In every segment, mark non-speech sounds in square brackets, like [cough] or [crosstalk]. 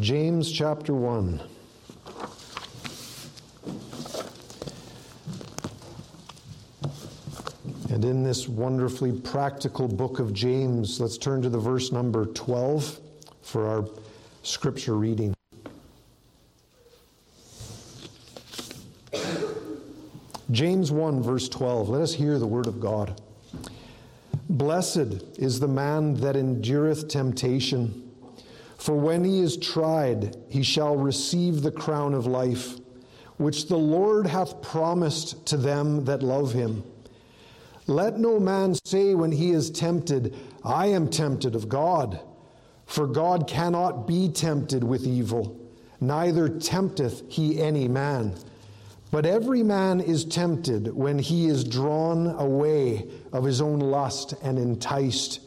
James chapter 1. And in this wonderfully practical book of James, let's turn to the verse number 12 for our scripture reading. James 1, verse 12. Let us hear the word of God. Blessed is the man that endureth temptation, for when he is tried, he shall receive the crown of life, which the Lord hath promised to them that love him. Let no man say when he is tempted, I am tempted of God. For God cannot be tempted with evil, neither tempteth he any man. But every man is tempted when he is drawn away of his own lust and enticed.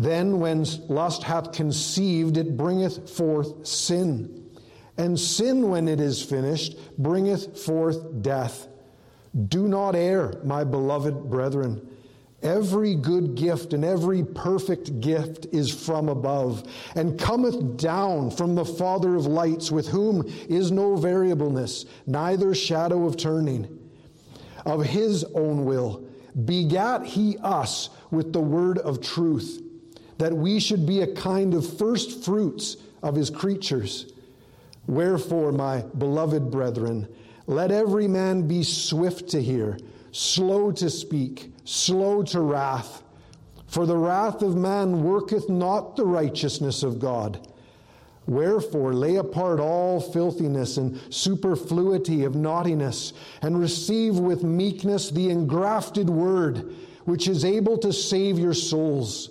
Then, when lust hath conceived, it bringeth forth sin. And sin, when it is finished, bringeth forth death. Do not err, my beloved brethren. Every good gift and every perfect gift is from above, and cometh down from the Father of lights, with whom is no variableness, neither shadow of turning. Of his own will begat he us with the word of truth, that we should be a kind of first fruits of his creatures. Wherefore, my beloved brethren, let every man be swift to hear, slow to speak slow to wrath. For the wrath of man worketh not the righteousness of God. Wherefore, lay apart all filthiness and superfluity of naughtiness, and receive with meekness the engrafted word, which is able to save your souls.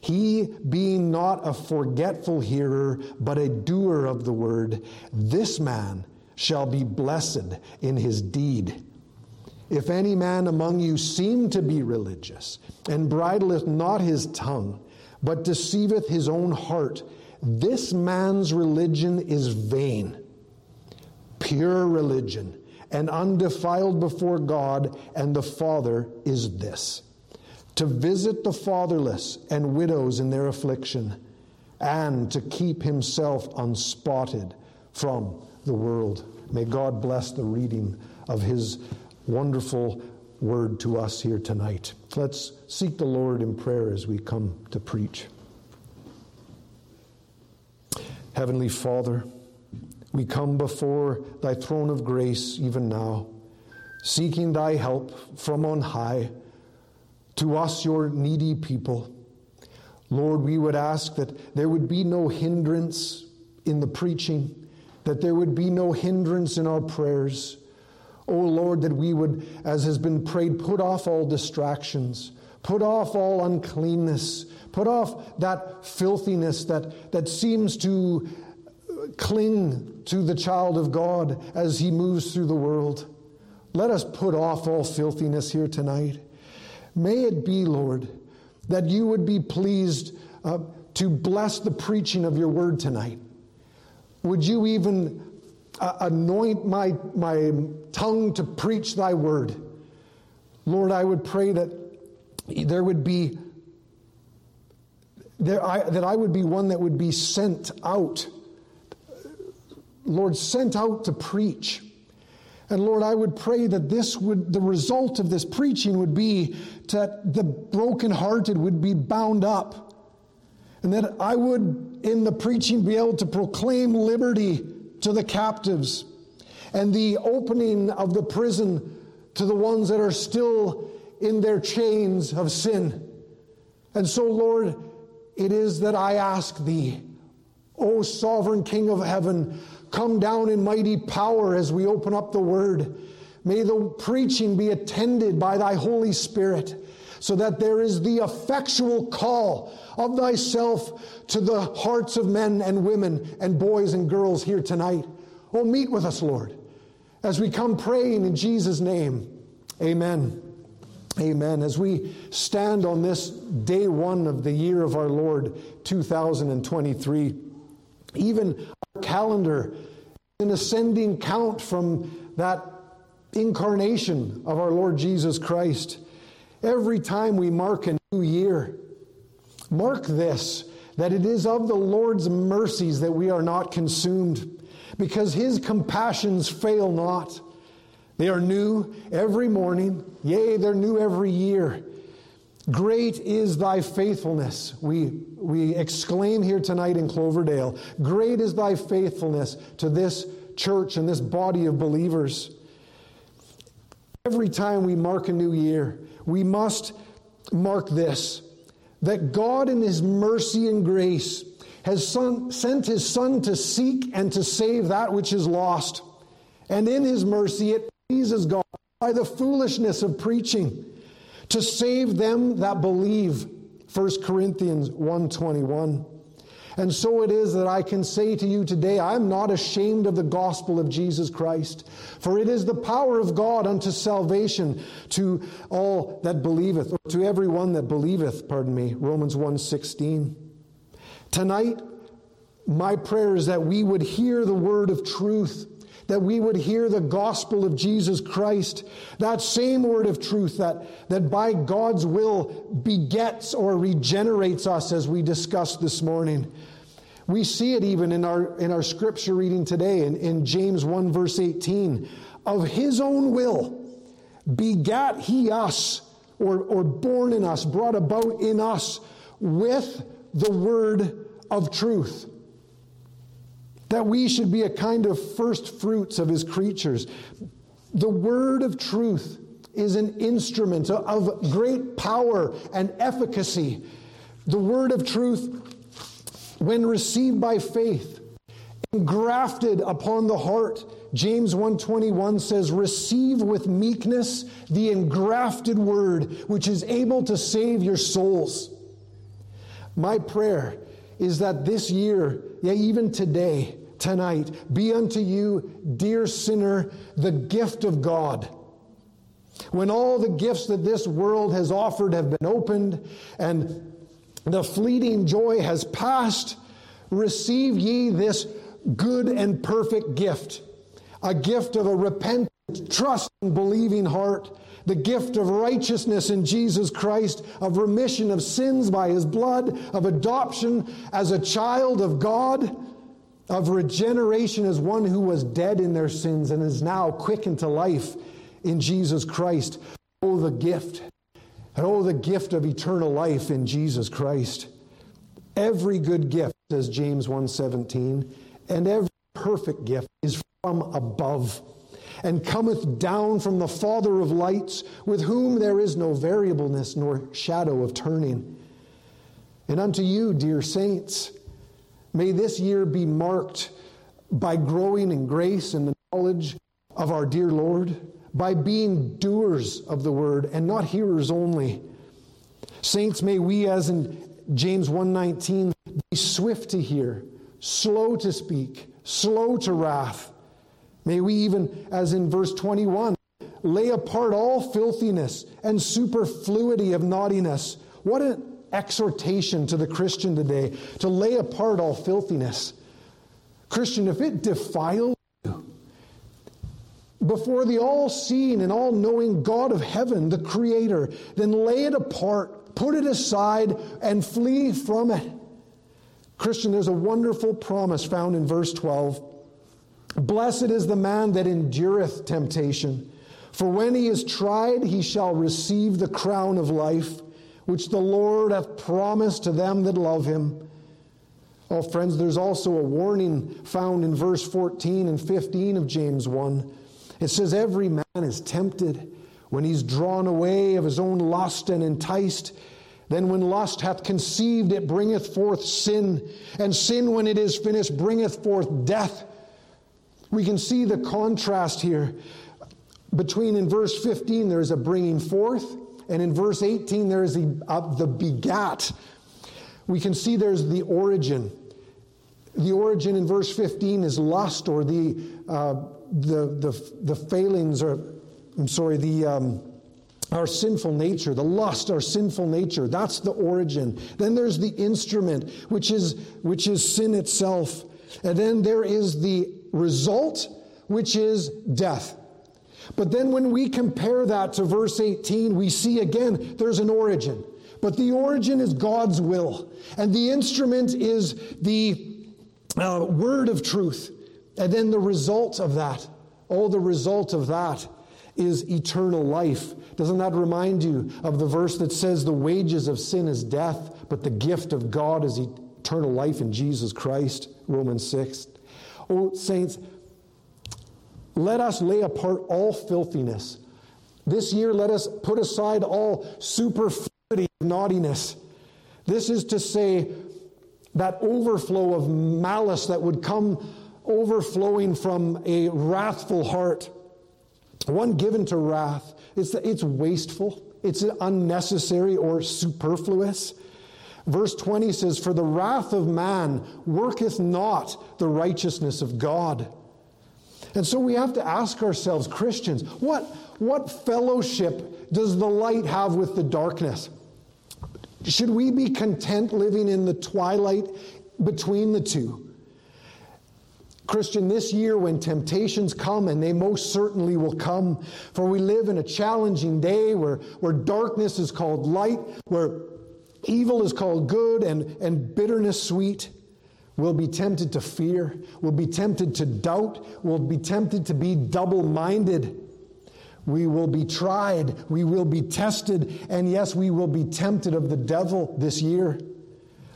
he being not a forgetful hearer, but a doer of the word, this man shall be blessed in his deed. If any man among you seem to be religious, and bridleth not his tongue, but deceiveth his own heart, this man's religion is vain. Pure religion and undefiled before God and the Father is this to visit the fatherless and widows in their affliction, and to keep himself unspotted from the world. May God bless the reading of his wonderful word to us here tonight. Let's seek the Lord in prayer as we come to preach. Heavenly Father, we come before thy throne of grace even now, seeking thy help from on high to us, your needy people. Lord, we would ask that there would be no hindrance in the preaching, that there would be no hindrance in our prayers Oh Lord, that we would, as has been prayed, put off all distractions, put off all uncleanness, put off that filthiness that, that seems to uh, cling to the child of God as he moves through the world. Let us put off all filthiness here tonight. May it be, Lord, that you would be pleased uh, to bless the preaching of your word tonight. Would you even uh, anoint my, my tongue to preach thy word. Lord, I would pray that there would be there, I, that I would be one that would be sent out. Lord, sent out to preach. And Lord, I would pray that this would, the result of this preaching would be that the brokenhearted would be bound up. And that I would, in the preaching, be able to proclaim liberty to the captives and the opening of the prison to the ones that are still in their chains of sin. And so, Lord, it is that I ask thee, O sovereign King of heaven, come down in mighty power as we open up the word. May the preaching be attended by thy Holy Spirit. so that there is the effectual call of thyself to the hearts of men and women and boys and girls here tonight. Oh, meet with us, Lord, as we come praying in Jesus' name. Amen. Amen. As we stand on this day one of the year of our Lord 2023, even calendar, an ascending count from that incarnation of our Lord Jesus Christ. Every time we mark a new year, mark this that it is of the Lord's mercies that we are not consumed, because his compassions fail not. They are new every morning, yea, they're new every year. Great is thy faithfulness. We, we exclaim here tonight in Cloverdale. Great is thy faithfulness to this church and this body of believers. Every time we mark a new year, we must mark this that God, in His mercy and grace, has son, sent His Son to seek and to save that which is lost. And in His mercy, it pleases God by the foolishness of preaching to save them that believe. 1 Corinthians 121. And so it is that I can say to you today, I'm not ashamed of the gospel of Jesus Christ, for it is the power of God unto salvation to all that believeth, or to everyone that believeth, pardon me, Romans 1:16. Tonight, my prayer is that we would hear the word of truth that we would hear the gospel of Jesus Christ, that same word of truth that, that by God's will begets or regenerates us as we discussed this morning. We see it even in our, in our scripture reading today in, in James 1, verse 18. Of his own will begat he us, or, or born in us, brought about in us with the word of truth that we should be a kind of first fruits of his creatures. The word of truth is an instrument of great power and efficacy. The word of truth, when received by faith, engrafted upon the heart, James 1:21 says, "Receive with meekness the engrafted word, which is able to save your souls." My prayer is that this year, yeah, even today, tonight, be unto you, dear sinner, the gift of God. When all the gifts that this world has offered have been opened and the fleeting joy has passed, receive ye this good and perfect gift, a gift of a repentant, trusting, believing heart the gift of righteousness in Jesus Christ, of remission of sins by his blood, of adoption as a child of God, of regeneration as one who was dead in their sins and is now quickened to life in Jesus Christ. Oh, the gift. And oh, the gift of eternal life in Jesus Christ. Every good gift, says James 1:17, and every perfect gift is from above and cometh down from the Father of lights, with whom there is no variableness nor shadow of turning. And unto you, dear saints, may this year be marked by growing in grace and the knowledge of our dear Lord, by being doers of the word and not hearers only. Saints, may we, as in James 1:19, be swift to hear, slow to speak, slow to wrath May we even, as in verse 21, lay apart all filthiness and superfluity of naughtiness. What an exhortation to the Christian today to lay apart all filthiness. Christian, if it defiles you, before the all seeing and all knowing God of heaven, the Creator, then lay it apart, put it aside, and flee from it. Christian, there's a wonderful promise found in verse 12. Blessed is the man that endureth temptation, for when he is tried, he shall receive the crown of life, which the Lord hath promised to them that love him. Oh, friends, there's also a warning found in verse 14 and 15 of James 1. It says, Every man is tempted when he's drawn away of his own lust and enticed. Then, when lust hath conceived, it bringeth forth sin, and sin, when it is finished, bringeth forth death. We can see the contrast here between in verse 15, there's a bringing forth, And in verse 18, there is the, uh, the begat. We can see there's the origin. The origin in verse 15 is lust or the, uh, the, the, the failings, or I'm sorry, the. Um, our sinful nature, the lust, our sinful nature. That's the origin. Then there's the instrument, which is, which is sin itself. And then there is the result, which is death. But then when we compare that to verse 18, we see again there's an origin. But the origin is God's will. And the instrument is the uh, word of truth. And then the result of that, oh, the result of that is eternal life. Doesn't that remind you of the verse that says the wages of sin is death, but the gift of God is eternal life in Jesus Christ? Romans 6. Oh, saints, let us lay apart all filthiness. This year, let us put aside all superfluity of naughtiness. This is to say, that overflow of malice that would come overflowing from a wrathful heart, one given to wrath. It's, it's wasteful, it's unnecessary or superfluous. Verse 20 says, For the wrath of man worketh not the righteousness of God. And so we have to ask ourselves, Christians, what, what fellowship does the light have with the darkness? Should we be content living in the twilight between the two? Christian, this year when temptations come, and they most certainly will come, for we live in a challenging day where, where darkness is called light, where evil is called good, and, and bitterness sweet. We'll be tempted to fear. We'll be tempted to doubt. We'll be tempted to be double minded. We will be tried. We will be tested. And yes, we will be tempted of the devil this year.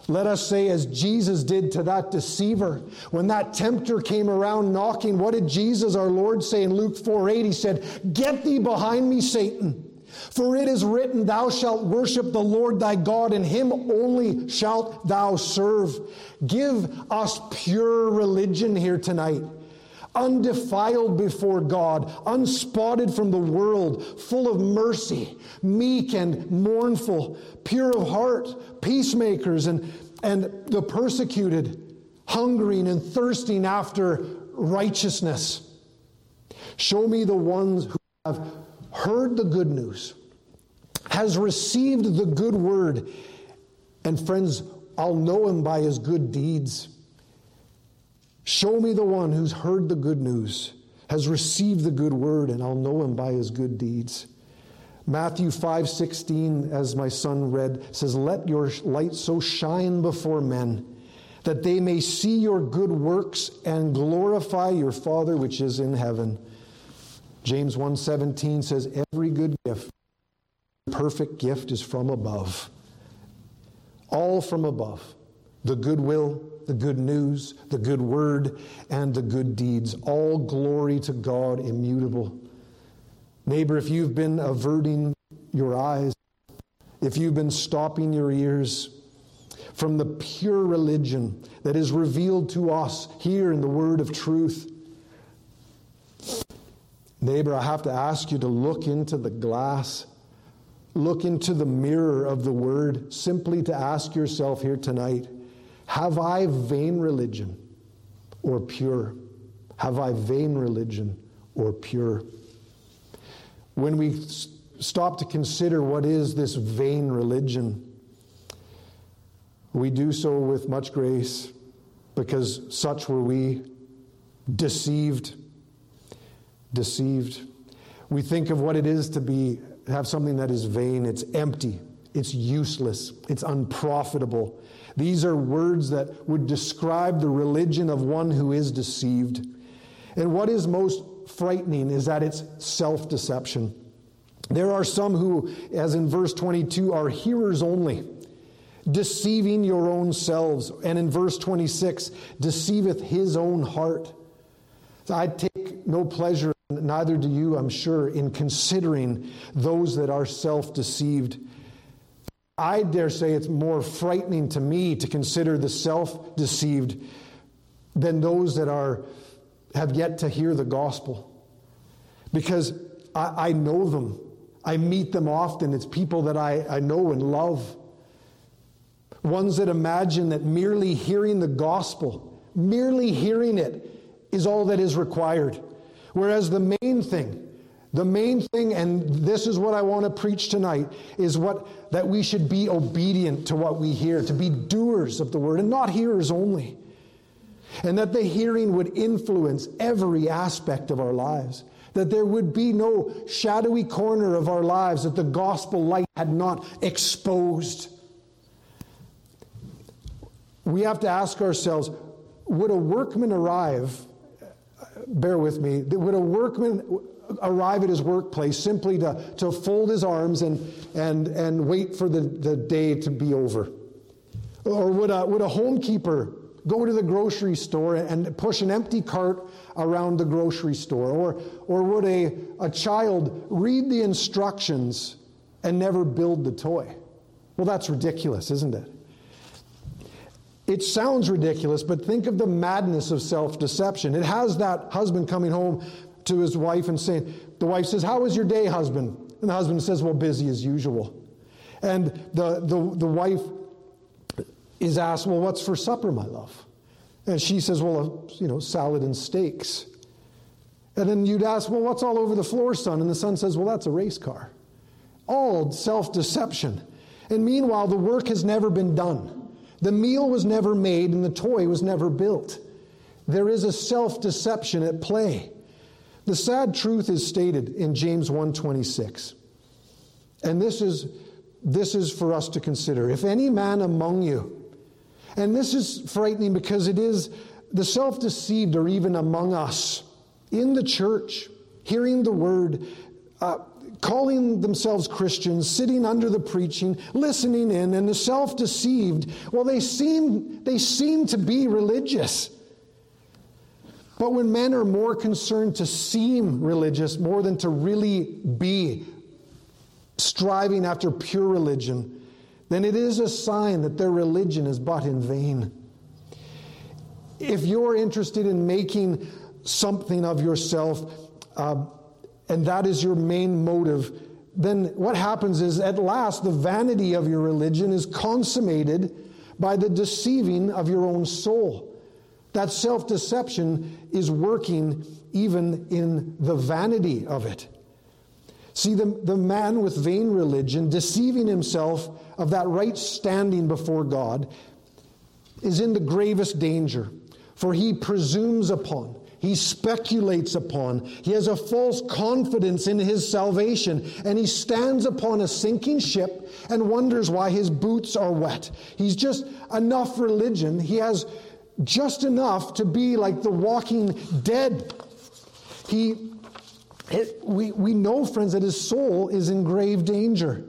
Let us say, as Jesus did to that deceiver, when that tempter came around knocking, what did Jesus, our Lord, say in Luke 4 8? He said, Get thee behind me, Satan. For it is written, Thou shalt worship the Lord thy God, and him only shalt thou serve. Give us pure religion here tonight undefiled before God, unspotted from the world, full of mercy, meek and mournful, pure of heart, peacemakers, and, and the persecuted, hungering and thirsting after righteousness. Show me the ones who have heard the good news, has received the good word, and friends, I'll know him by his good deeds. Show me the one who's heard the good news, has received the good word, and I'll know him by his good deeds. Matthew 5:16 as my son read says let your light so shine before men that they may see your good works and glorify your father which is in heaven. James 1:17 says every good gift perfect gift is from above. All from above. The goodwill, the good news, the good word, and the good deeds. All glory to God, immutable. Neighbor, if you've been averting your eyes, if you've been stopping your ears from the pure religion that is revealed to us here in the word of truth, neighbor, I have to ask you to look into the glass, look into the mirror of the word, simply to ask yourself here tonight have I vain religion or pure? Have I vain religion or pure? When we stop to consider what is this vain religion, we do so with much grace because such were we deceived. Deceived. We think of what it is to be have something that is vain, it's empty, it's useless, it's unprofitable. These are words that would describe the religion of one who is deceived. And what is most frightening is that it's self deception. There are some who, as in verse 22, are hearers only, deceiving your own selves. And in verse 26, deceiveth his own heart. So I take no pleasure, neither do you, I'm sure, in considering those that are self deceived. I dare say it's more frightening to me to consider the self deceived than those that are, have yet to hear the gospel. Because I, I know them. I meet them often. It's people that I, I know and love. Ones that imagine that merely hearing the gospel, merely hearing it, is all that is required. Whereas the main thing, the main thing, and this is what I want to preach tonight, is what that we should be obedient to what we hear, to be doers of the word and not hearers only. And that the hearing would influence every aspect of our lives. That there would be no shadowy corner of our lives that the gospel light had not exposed. We have to ask ourselves would a workman arrive? Bear with me. Would a workman arrive at his workplace simply to, to fold his arms and, and, and wait for the, the day to be over? Or would a, would a homekeeper go to the grocery store and push an empty cart around the grocery store? Or, or would a, a child read the instructions and never build the toy? Well, that's ridiculous, isn't it? It sounds ridiculous, but think of the madness of self deception. It has that husband coming home to his wife and saying, The wife says, How was your day, husband? And the husband says, Well, busy as usual. And the, the, the wife is asked, Well, what's for supper, my love? And she says, Well, you know, salad and steaks. And then you'd ask, Well, what's all over the floor, son? And the son says, Well, that's a race car. All self deception. And meanwhile, the work has never been done. The meal was never made and the toy was never built. There is a self deception at play. The sad truth is stated in James 1:26. And this is this is for us to consider. If any man among you and this is frightening because it is the self-deceived are even among us in the church hearing the word uh, calling themselves Christians, sitting under the preaching, listening in, and the self deceived, well, they seem, they seem to be religious. But when men are more concerned to seem religious more than to really be striving after pure religion, then it is a sign that their religion is but in vain. If you're interested in making something of yourself, uh, and that is your main motive, then what happens is at last the vanity of your religion is consummated by the deceiving of your own soul. That self deception is working even in the vanity of it. See, the, the man with vain religion, deceiving himself of that right standing before God, is in the gravest danger, for he presumes upon, he speculates upon, he has a false confidence in his salvation, and he stands upon a sinking ship and wonders why his boots are wet. He's just enough religion. He has just enough to be like the walking dead. He, it, we, we know, friends, that his soul is in grave danger.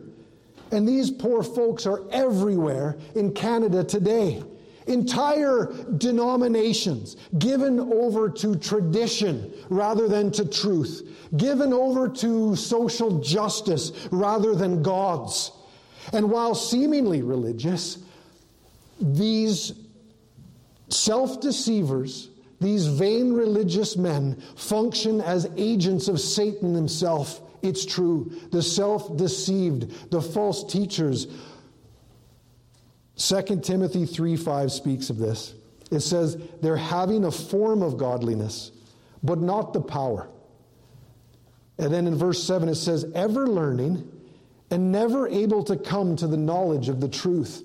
And these poor folks are everywhere in Canada today. Entire denominations given over to tradition rather than to truth, given over to social justice rather than God's. And while seemingly religious, these Self deceivers, these vain religious men, function as agents of Satan himself. It's true. The self deceived, the false teachers. 2 Timothy 3 5 speaks of this. It says, they're having a form of godliness, but not the power. And then in verse 7, it says, ever learning and never able to come to the knowledge of the truth.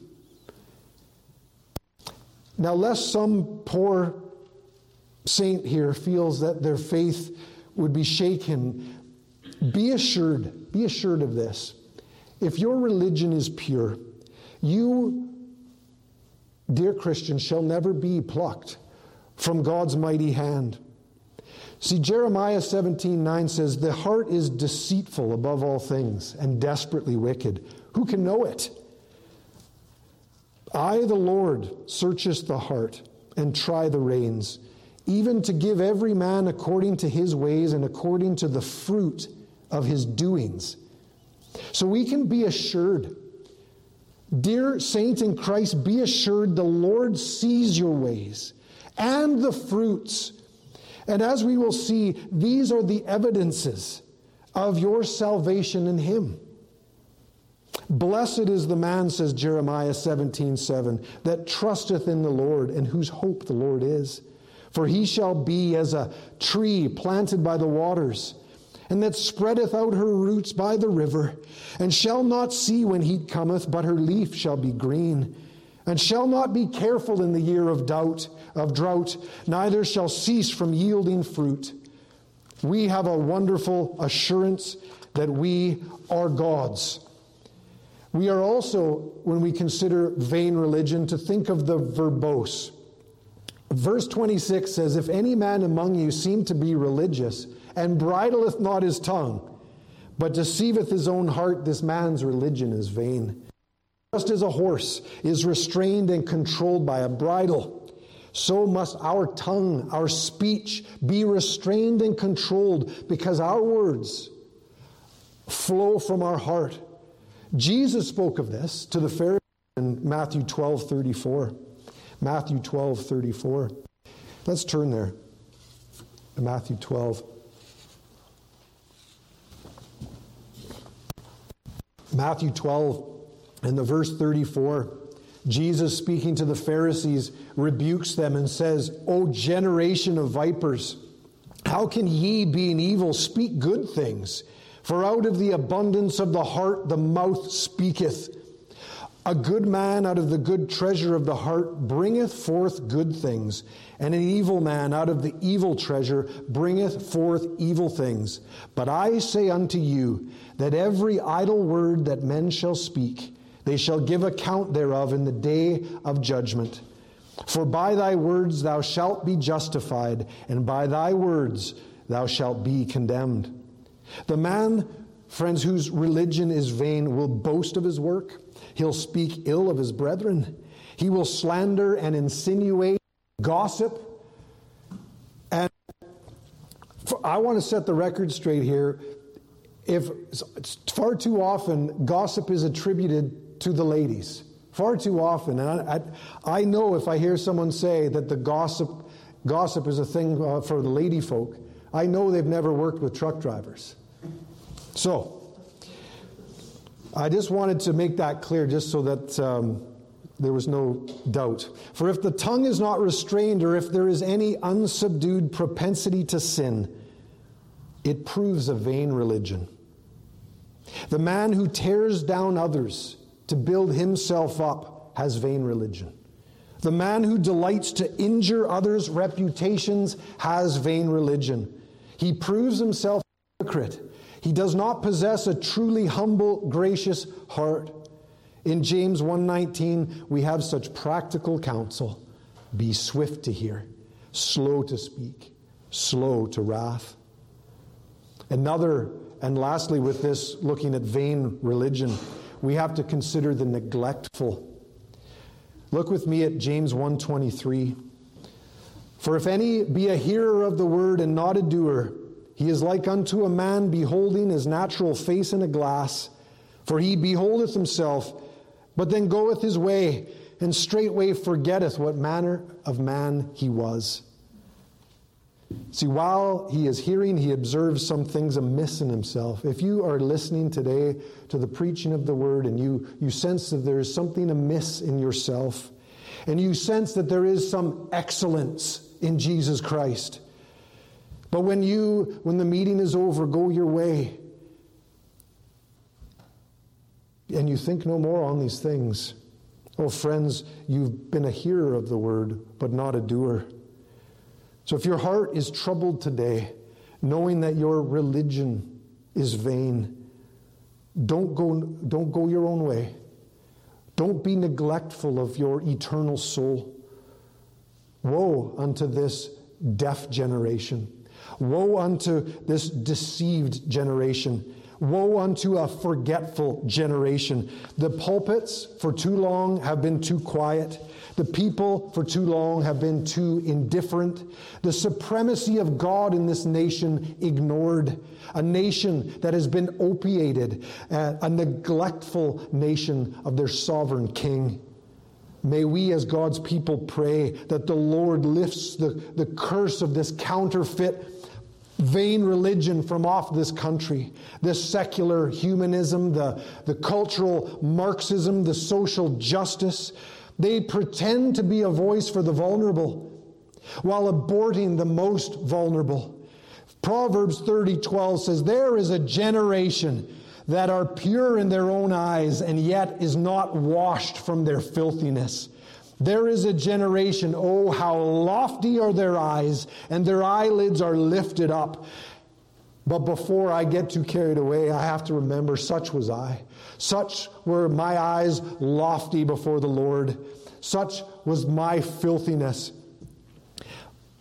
Now, lest some poor saint here feels that their faith would be shaken, be assured, be assured of this. If your religion is pure, you, dear Christian, shall never be plucked from God's mighty hand. See, Jeremiah 17 9 says, The heart is deceitful above all things and desperately wicked. Who can know it? I, the Lord, searcheth the heart and try the reins, even to give every man according to his ways and according to the fruit of his doings. So we can be assured. Dear saints in Christ, be assured the Lord sees your ways and the fruits. And as we will see, these are the evidences of your salvation in him. Blessed is the man, says Jeremiah 17 7, that trusteth in the Lord and whose hope the Lord is. For he shall be as a tree planted by the waters, and that spreadeth out her roots by the river, and shall not see when heat cometh, but her leaf shall be green, and shall not be careful in the year of doubt of drought, neither shall cease from yielding fruit. We have a wonderful assurance that we are God's. We are also, when we consider vain religion, to think of the verbose. Verse 26 says, If any man among you seem to be religious, and bridleth not his tongue, but deceiveth his own heart, this man's religion is vain. Just as a horse is restrained and controlled by a bridle, so must our tongue, our speech be restrained and controlled because our words flow from our heart. Jesus spoke of this to the Pharisees in Matthew 12 34. Matthew 12 34. Let's turn there. Matthew 12. Matthew 12 and the verse 34. Jesus, speaking to the Pharisees, rebukes them and says, O generation of vipers, how can ye, being evil, speak good things? For out of the abundance of the heart the mouth speaketh. A good man out of the good treasure of the heart bringeth forth good things, and an evil man out of the evil treasure bringeth forth evil things. But I say unto you that every idle word that men shall speak, they shall give account thereof in the day of judgment. For by thy words thou shalt be justified, and by thy words thou shalt be condemned. The man, friends, whose religion is vain will boast of his work. He'll speak ill of his brethren. He will slander and insinuate, gossip. And I want to set the record straight here. If far too often gossip is attributed to the ladies, far too often, and I, I, I know if I hear someone say that the gossip gossip is a thing uh, for the lady folk, I know they've never worked with truck drivers. So, I just wanted to make that clear just so that um, there was no doubt. For if the tongue is not restrained, or if there is any unsubdued propensity to sin, it proves a vain religion. The man who tears down others to build himself up has vain religion. The man who delights to injure others' reputations has vain religion. He proves himself a hypocrite he does not possess a truly humble, gracious heart. In James 1:19, we have such practical counsel. Be swift to hear, slow to speak, slow to wrath. Another, and lastly, with this, looking at vain religion, we have to consider the neglectful. Look with me at James 1:23. For if any be a hearer of the word and not a doer, he is like unto a man beholding his natural face in a glass, for he beholdeth himself, but then goeth his way, and straightway forgetteth what manner of man he was. See, while he is hearing, he observes some things amiss in himself. If you are listening today to the preaching of the word and you, you sense that there is something amiss in yourself, and you sense that there is some excellence in Jesus Christ, but when you, when the meeting is over, go your way and you think no more on these things. Oh, friends, you've been a hearer of the word, but not a doer. So if your heart is troubled today, knowing that your religion is vain, don't go, don't go your own way. Don't be neglectful of your eternal soul. Woe unto this deaf generation. Woe unto this deceived generation. Woe unto a forgetful generation. The pulpits for too long have been too quiet. The people for too long have been too indifferent. The supremacy of God in this nation ignored. A nation that has been opiated, a neglectful nation of their sovereign king. May we, as God's people, pray that the Lord lifts the, the curse of this counterfeit vain religion from off this country. This secular humanism, the, the cultural Marxism, the social justice. They pretend to be a voice for the vulnerable while aborting the most vulnerable. Proverbs 30 12 says, There is a generation that are pure in their own eyes and yet is not washed from their filthiness. There is a generation, oh, how lofty are their eyes, and their eyelids are lifted up. But before I get too carried away, I have to remember such was I. Such were my eyes lofty before the Lord. Such was my filthiness.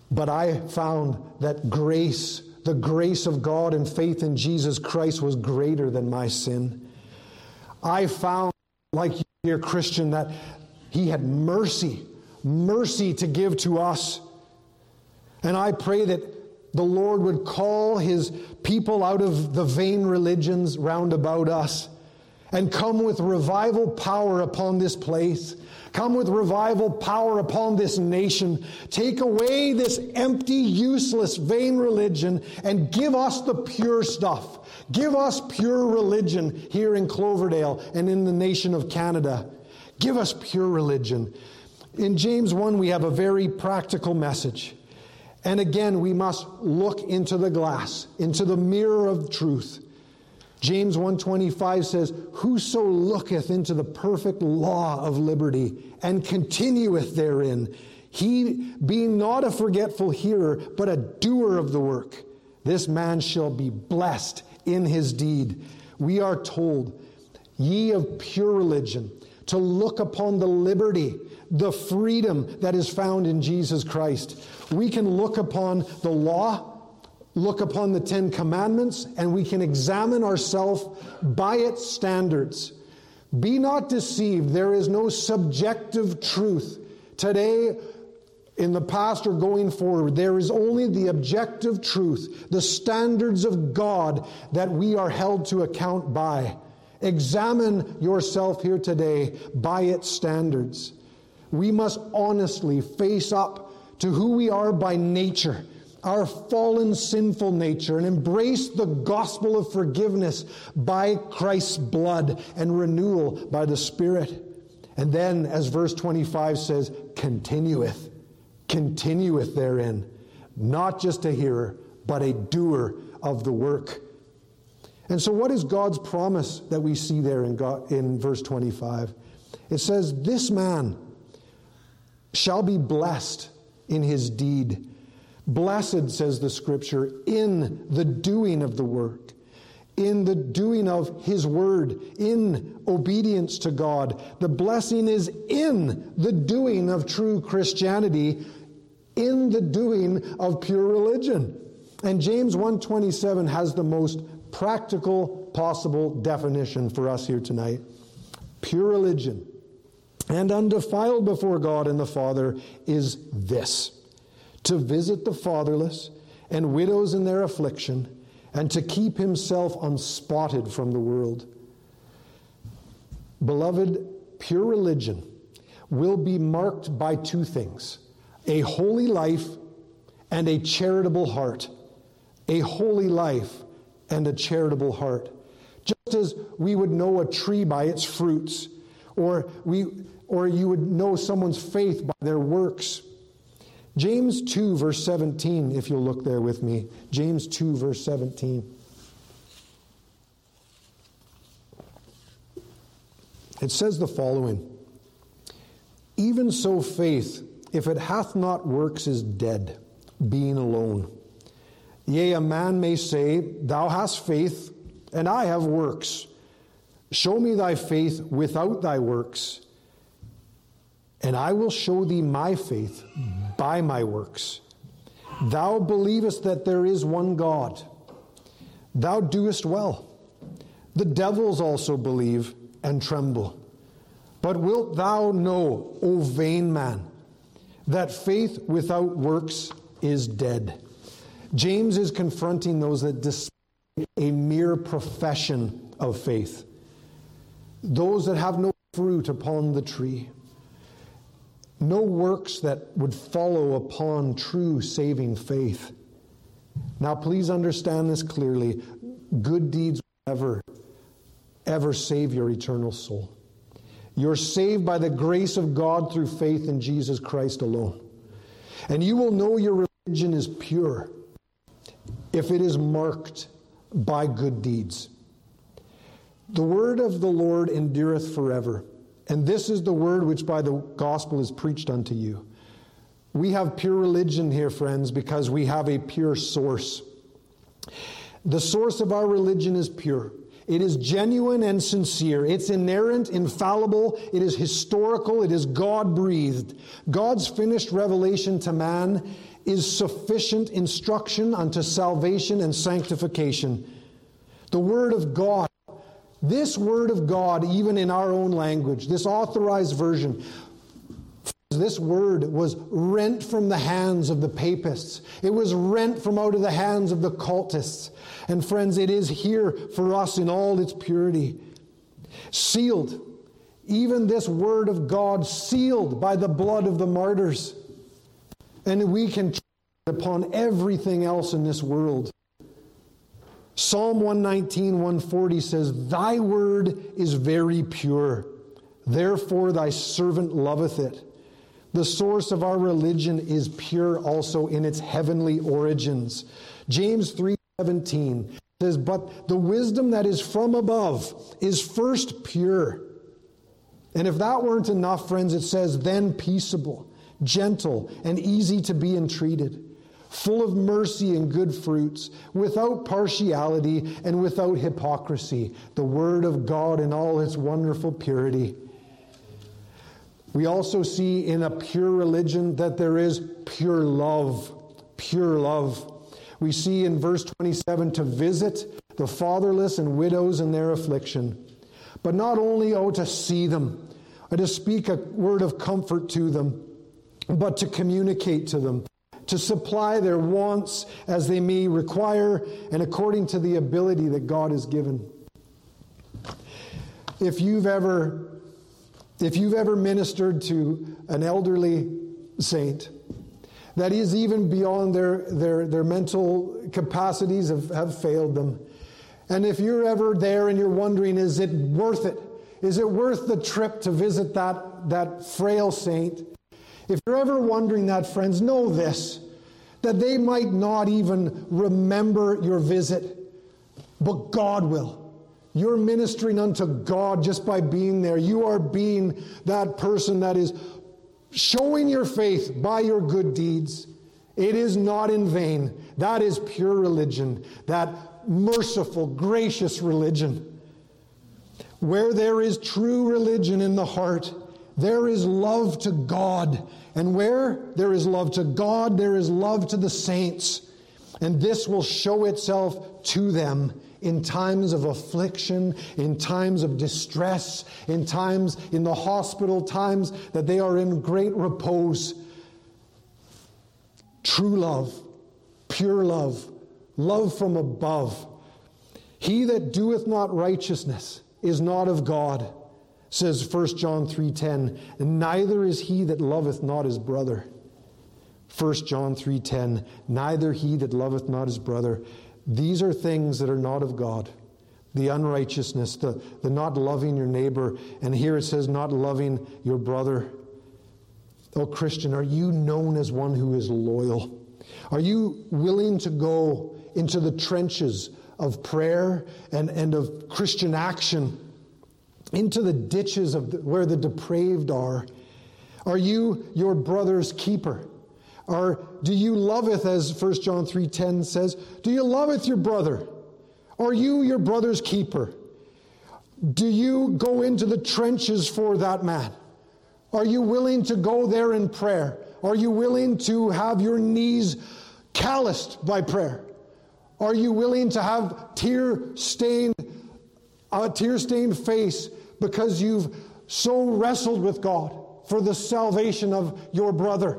But I found that grace, the grace of God and faith in Jesus Christ, was greater than my sin. I found, like you, dear Christian, that he had mercy, mercy to give to us. And I pray that the Lord would call his people out of the vain religions round about us and come with revival power upon this place. Come with revival power upon this nation. Take away this empty, useless, vain religion and give us the pure stuff. Give us pure religion here in Cloverdale and in the nation of Canada. Give us pure religion. In James 1, we have a very practical message. And again, we must look into the glass, into the mirror of truth. James 1:25 says, "Whoso looketh into the perfect law of liberty and continueth therein, he being not a forgetful hearer, but a doer of the work, this man shall be blessed in his deed." We are told, "Ye of pure religion, to look upon the liberty, the freedom that is found in Jesus Christ. We can look upon the law, look upon the Ten Commandments, and we can examine ourselves by its standards. Be not deceived, there is no subjective truth. Today, in the past or going forward, there is only the objective truth, the standards of God that we are held to account by. Examine yourself here today by its standards. We must honestly face up to who we are by nature, our fallen, sinful nature, and embrace the gospel of forgiveness by Christ's blood and renewal by the Spirit. And then, as verse 25 says, continueth, continueth therein, not just a hearer, but a doer of the work. And so, what is God's promise that we see there in, God, in verse 25? It says, This man shall be blessed in his deed. Blessed, says the scripture, in the doing of the work, in the doing of his word, in obedience to God. The blessing is in the doing of true Christianity, in the doing of pure religion. And James 127 has the most practical possible definition for us here tonight. Pure religion and undefiled before God and the Father is this to visit the fatherless and widows in their affliction, and to keep himself unspotted from the world. Beloved, pure religion will be marked by two things a holy life and a charitable heart. A holy life and a charitable heart. Just as we would know a tree by its fruits, or, we, or you would know someone's faith by their works. James 2, verse 17, if you'll look there with me. James 2, verse 17. It says the following Even so, faith, if it hath not works, is dead, being alone. Yea, a man may say, Thou hast faith, and I have works. Show me thy faith without thy works, and I will show thee my faith by my works. Thou believest that there is one God. Thou doest well. The devils also believe and tremble. But wilt thou know, O vain man, that faith without works is dead? James is confronting those that display a mere profession of faith, those that have no fruit upon the tree, no works that would follow upon true saving faith. Now, please understand this clearly. Good deeds will never, ever save your eternal soul. You're saved by the grace of God through faith in Jesus Christ alone. And you will know your religion is pure if it is marked by good deeds. The word of the Lord endureth forever. And this is the word which by the gospel is preached unto you. We have pure religion here, friends, because we have a pure source. The source of our religion is pure. It is genuine and sincere. It's inerrant, infallible. It is historical. It is God breathed. God's finished revelation to man is sufficient instruction unto salvation and sanctification. The Word of God, this Word of God, even in our own language, this authorized version, this word was rent from the hands of the papists. It was rent from out of the hands of the cultists. And friends, it is here for us in all its purity. Sealed. Even this word of God sealed by the blood of the martyrs. And we can trust upon everything else in this world. Psalm 119, 140 says, Thy word is very pure. Therefore thy servant loveth it. The source of our religion is pure also in its heavenly origins. James 3:17 says, "But the wisdom that is from above is first pure." And if that weren't enough, friends, it says, "Then peaceable, gentle, and easy to be entreated." full of mercy and good fruits, without partiality and without hypocrisy, the Word of God in all its wonderful purity. We also see in a pure religion that there is pure love. Pure love. We see in verse 27 to visit the fatherless and widows in their affliction. But not only, oh, to see them, or to speak a word of comfort to them, but to communicate to them, to supply their wants as they may require and according to the ability that God has given. If you've ever if you've ever ministered to an elderly saint that is even beyond their, their, their mental capacities have, have failed them, and if you're ever there and you're wondering, is it worth it? Is it worth the trip to visit that, that frail saint? If you're ever wondering that, friends, know this that they might not even remember your visit, but God will. You're ministering unto God just by being there. You are being that person that is showing your faith by your good deeds. It is not in vain. That is pure religion, that merciful, gracious religion. Where there is true religion in the heart, there is love to God. And where there is love to God, there is love to the saints. And this will show itself to them in times of affliction, in times of distress, in times in the hospital, times that they are in great repose. True love, pure love, love from above. He that doeth not righteousness is not of God, says 1 John 3:10, neither is he that loveth not his brother. 1 John 3:10, neither he that loveth not his brother. These are things that are not of God. The unrighteousness, the, the not loving your neighbor. And here it says, not loving your brother. Oh, Christian, are you known as one who is loyal? Are you willing to go into the trenches of prayer and, and of Christian action, into the ditches of the, where the depraved are? Are you your brother's keeper? Or do you loveth, as 1 John 3.10 says, do you loveth your brother? Are you your brother's keeper? Do you go into the trenches for that man? Are you willing to go there in prayer? Are you willing to have your knees calloused by prayer? Are you willing to have tear stained, a uh, tear stained face because you've so wrestled with God for the salvation of your brother?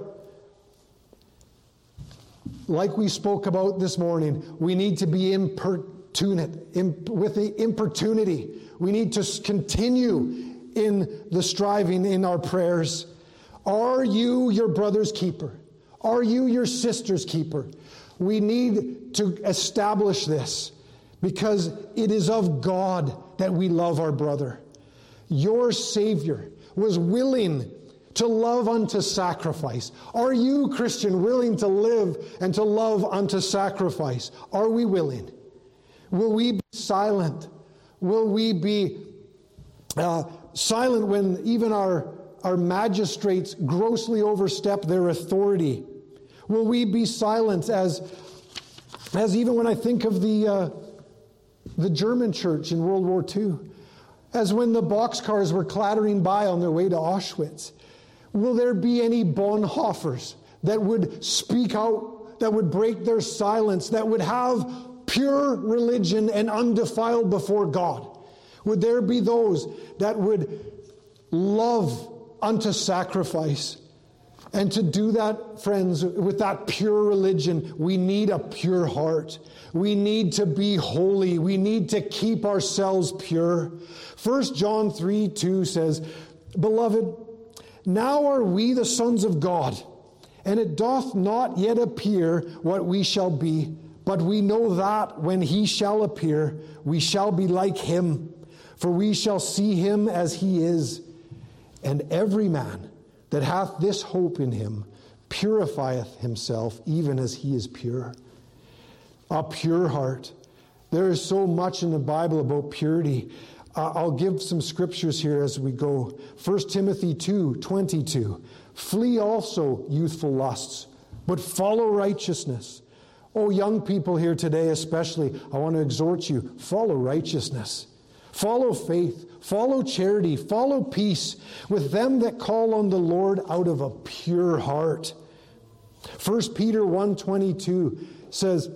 like we spoke about this morning, we need to be importunate imp, with the importunity. We need to continue in the striving in our prayers. Are you your brother's keeper? Are you your sister's keeper? We need to establish this because it is of God that we love our brother. Your Savior was willing to love unto sacrifice. Are you, Christian, willing to live and to love unto sacrifice? Are we willing? Will we be silent? Will we be uh, silent when even our, our magistrates grossly overstep their authority? Will we be silent as, as even when I think of the, uh, the German church in World War II, as when the boxcars were clattering by on their way to Auschwitz? Will there be any Bonhoeffers that would speak out, that would break their silence, that would have pure religion and undefiled before God? Would there be those that would love unto sacrifice? And to do that, friends, with that pure religion, we need a pure heart. We need to be holy. We need to keep ourselves pure. 1 John 3 2 says, Beloved, now are we the sons of God, and it doth not yet appear what we shall be, but we know that when he shall appear, we shall be like him, for we shall see him as he is. And every man that hath this hope in him purifieth himself even as he is pure. A pure heart. There is so much in the Bible about purity. Uh, I'll give some scriptures here as we go. 1 Timothy 2 22. Flee also youthful lusts, but follow righteousness. Oh, young people here today, especially, I want to exhort you follow righteousness, follow faith, Follow charity, follow peace with them that call on the Lord out of a pure heart. 1 Peter 1:22 says,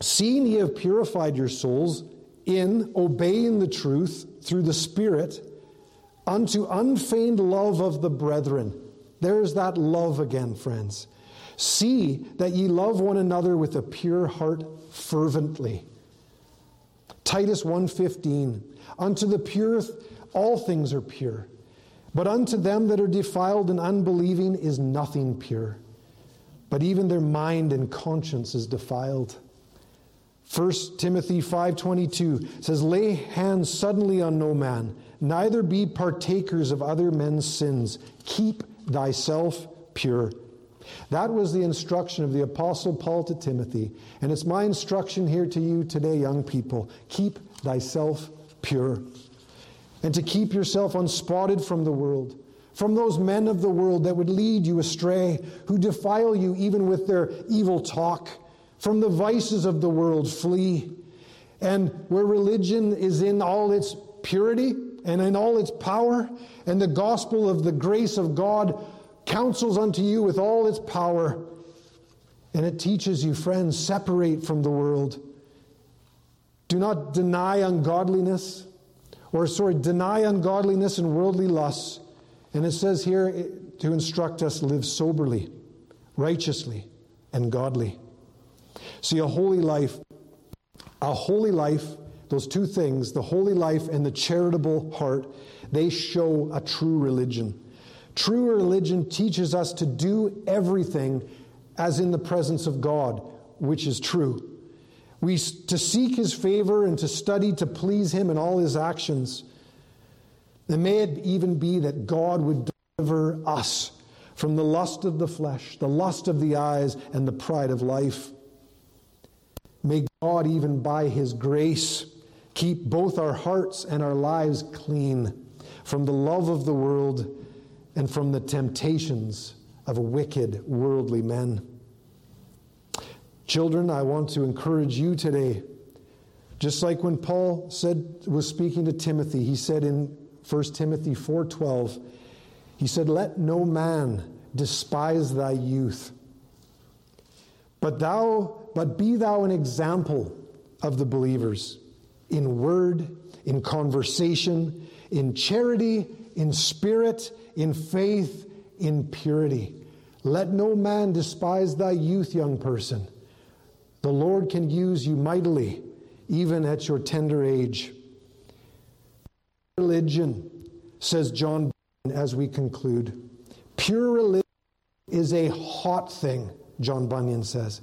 "Seeing ye have purified your souls in obeying the truth through the Spirit unto unfeigned love of the brethren." There's that love again, friends. See that ye love one another with a pure heart fervently. Titus 1:15 Unto the pure, all things are pure. But unto them that are defiled and unbelieving is nothing pure. But even their mind and conscience is defiled. 1 Timothy 5:22 says lay hands suddenly on no man neither be partakers of other men's sins keep thyself pure that was the instruction of the apostle Paul to Timothy and it's my instruction here to you today young people keep thyself pure, and to keep yourself unspotted from the world, from those men of the world that would lead you astray, who defile you even with their evil talk. From the vices of the world, flee. And where religion is in all its purity and in all its power, and the gospel of the grace of God counsels unto you with all its power, and it teaches you, friends, separate from the world do not deny ungodliness, or sorry, deny ungodliness and worldly lusts. And it says here to instruct us live soberly, righteously, and godly. See, a holy life, a holy life, those two things, the holy life and the charitable heart, they show a true religion. True religion teaches us to do everything as in the presence of God, which is true. We to seek his favor and to study to please him in all his actions. And may it even be that God would deliver us from the lust of the flesh, the lust of the eyes, and the pride of life. May God, even by his grace, keep both our hearts and our lives clean from the love of the world and from the temptations of wicked worldly men. Children, I want to encourage you today. Just like when Paul said was speaking to Timothy, he said in 1 Timothy 4:12, he said, "Let no man despise thy youth, but thou but be thou an example of the believers in word, in conversation, in charity, in spirit, in faith, in purity. Let no man despise thy youth, young person." The Lord can use you mightily, even at your tender age. Religion, says John Bunyan, as we conclude. Pure religion is a hot thing, John Bunyan says.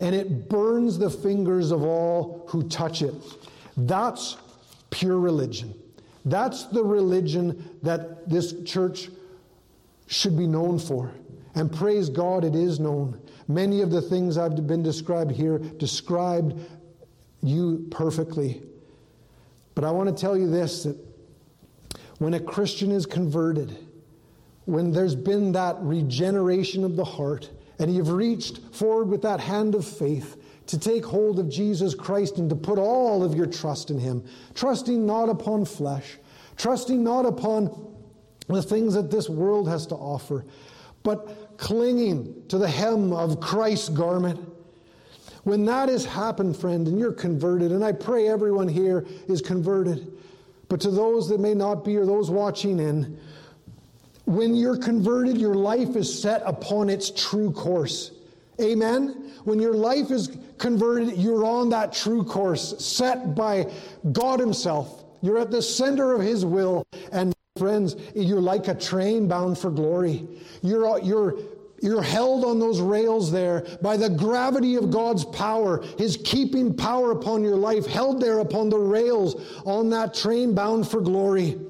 and it burns the fingers of all who touch it. That's pure religion. That's the religion that this church should be known for. And praise God, it is known. Many of the things I've been described here described you perfectly. But I want to tell you this that when a Christian is converted, when there's been that regeneration of the heart, and you've reached forward with that hand of faith to take hold of Jesus Christ and to put all of your trust in Him, trusting not upon flesh, trusting not upon the things that this world has to offer, but clinging to the hem of Christ's garment. When that has happened, friend, and you're converted, and I pray everyone here is converted, but to those that may not be or those watching in, when you're converted, your life is set upon its true course. Amen? When your life is converted, you're on that true course set by God Himself. You're at the center of His will. And friends, you're like a train bound for glory. You're, uh, you're, you're held on those rails there by the gravity of God's power, His keeping power upon your life, held there upon the rails on that train bound for glory.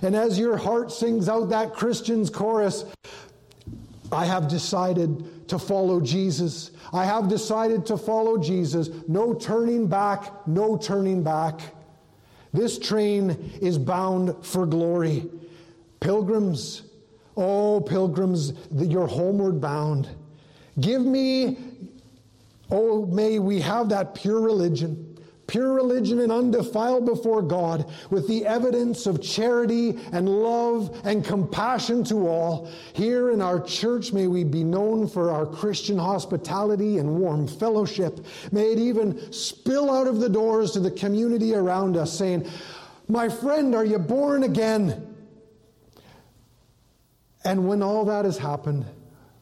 And as your heart sings out that Christian's chorus, I have decided to follow Jesus. I have decided to follow Jesus. No turning back, no turning back. This train is bound for glory. Pilgrims, oh, pilgrims, you're homeward bound. Give me, oh, may we have that pure religion pure religion and undefiled before God, with the evidence of charity and love and compassion to all. Here in our church, may we be known for our Christian hospitality and warm fellowship. May it even spill out of the doors to the community around us, saying, My friend, are you born again? And when all that has happened,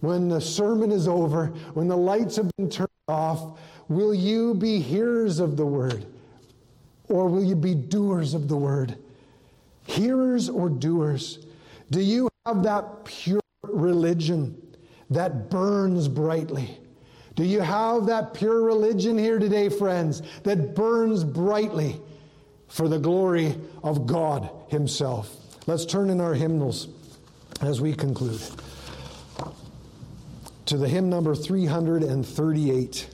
when the sermon is over, when the lights have been turned off, Will you be hearers of the word? Or will you be doers of the word? Hearers or doers? Do you have that pure religion that burns brightly? Do you have that pure religion here today, friends, that burns brightly for the glory of God Himself? Let's turn in our hymnals as we conclude to the hymn number 338.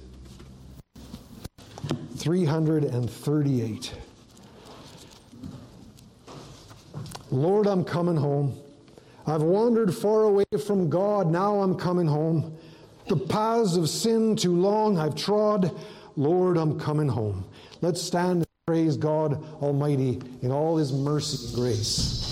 338. Lord, I'm coming home. I've wandered far away from God. Now I'm coming home. The paths of sin too long I've trod. Lord, I'm coming home. Let's stand and praise God Almighty in all His mercy and grace.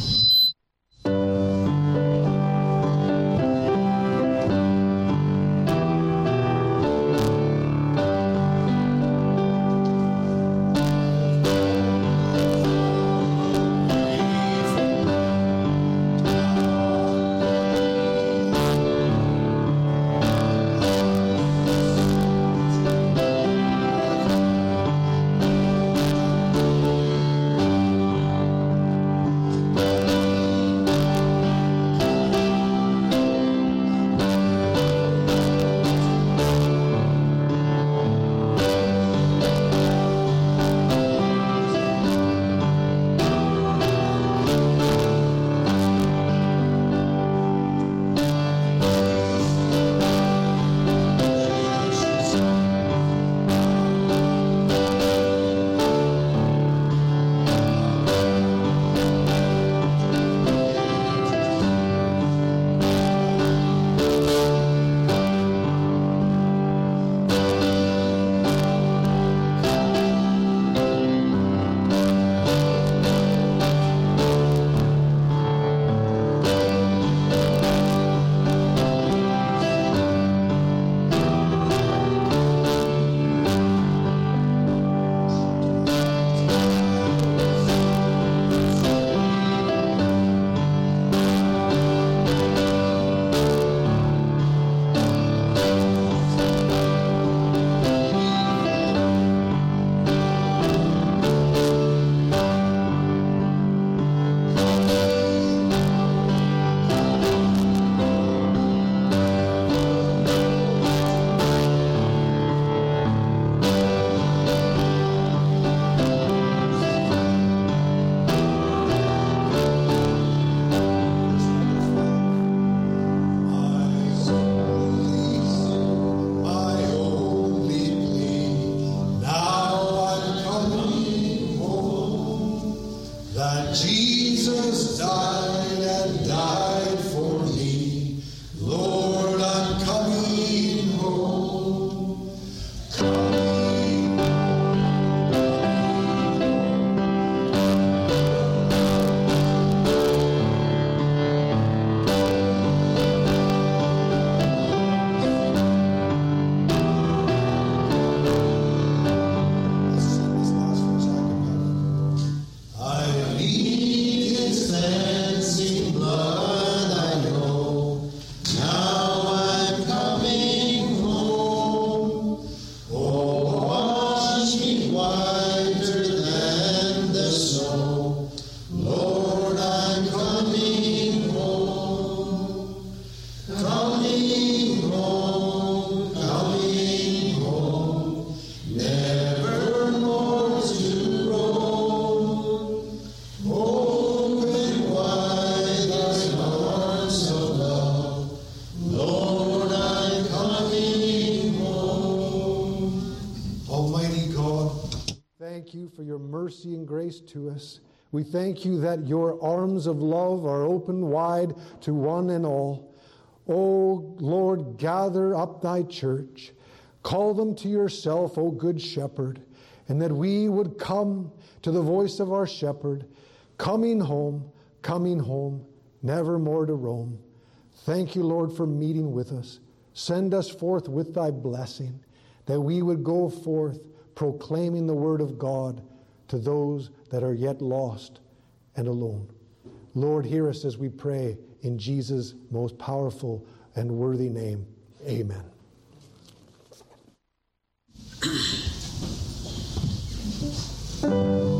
Grace to us. We thank you that your arms of love are open wide to one and all. O Lord, gather up thy church. Call them to yourself, O good shepherd, and that we would come to the voice of our shepherd, coming home, coming home, never more to roam. Thank you, Lord, for meeting with us. Send us forth with thy blessing, that we would go forth proclaiming the word of God to those that are yet lost and alone. Lord, hear us as we pray in Jesus' most powerful and worthy name. Amen. [clears throat]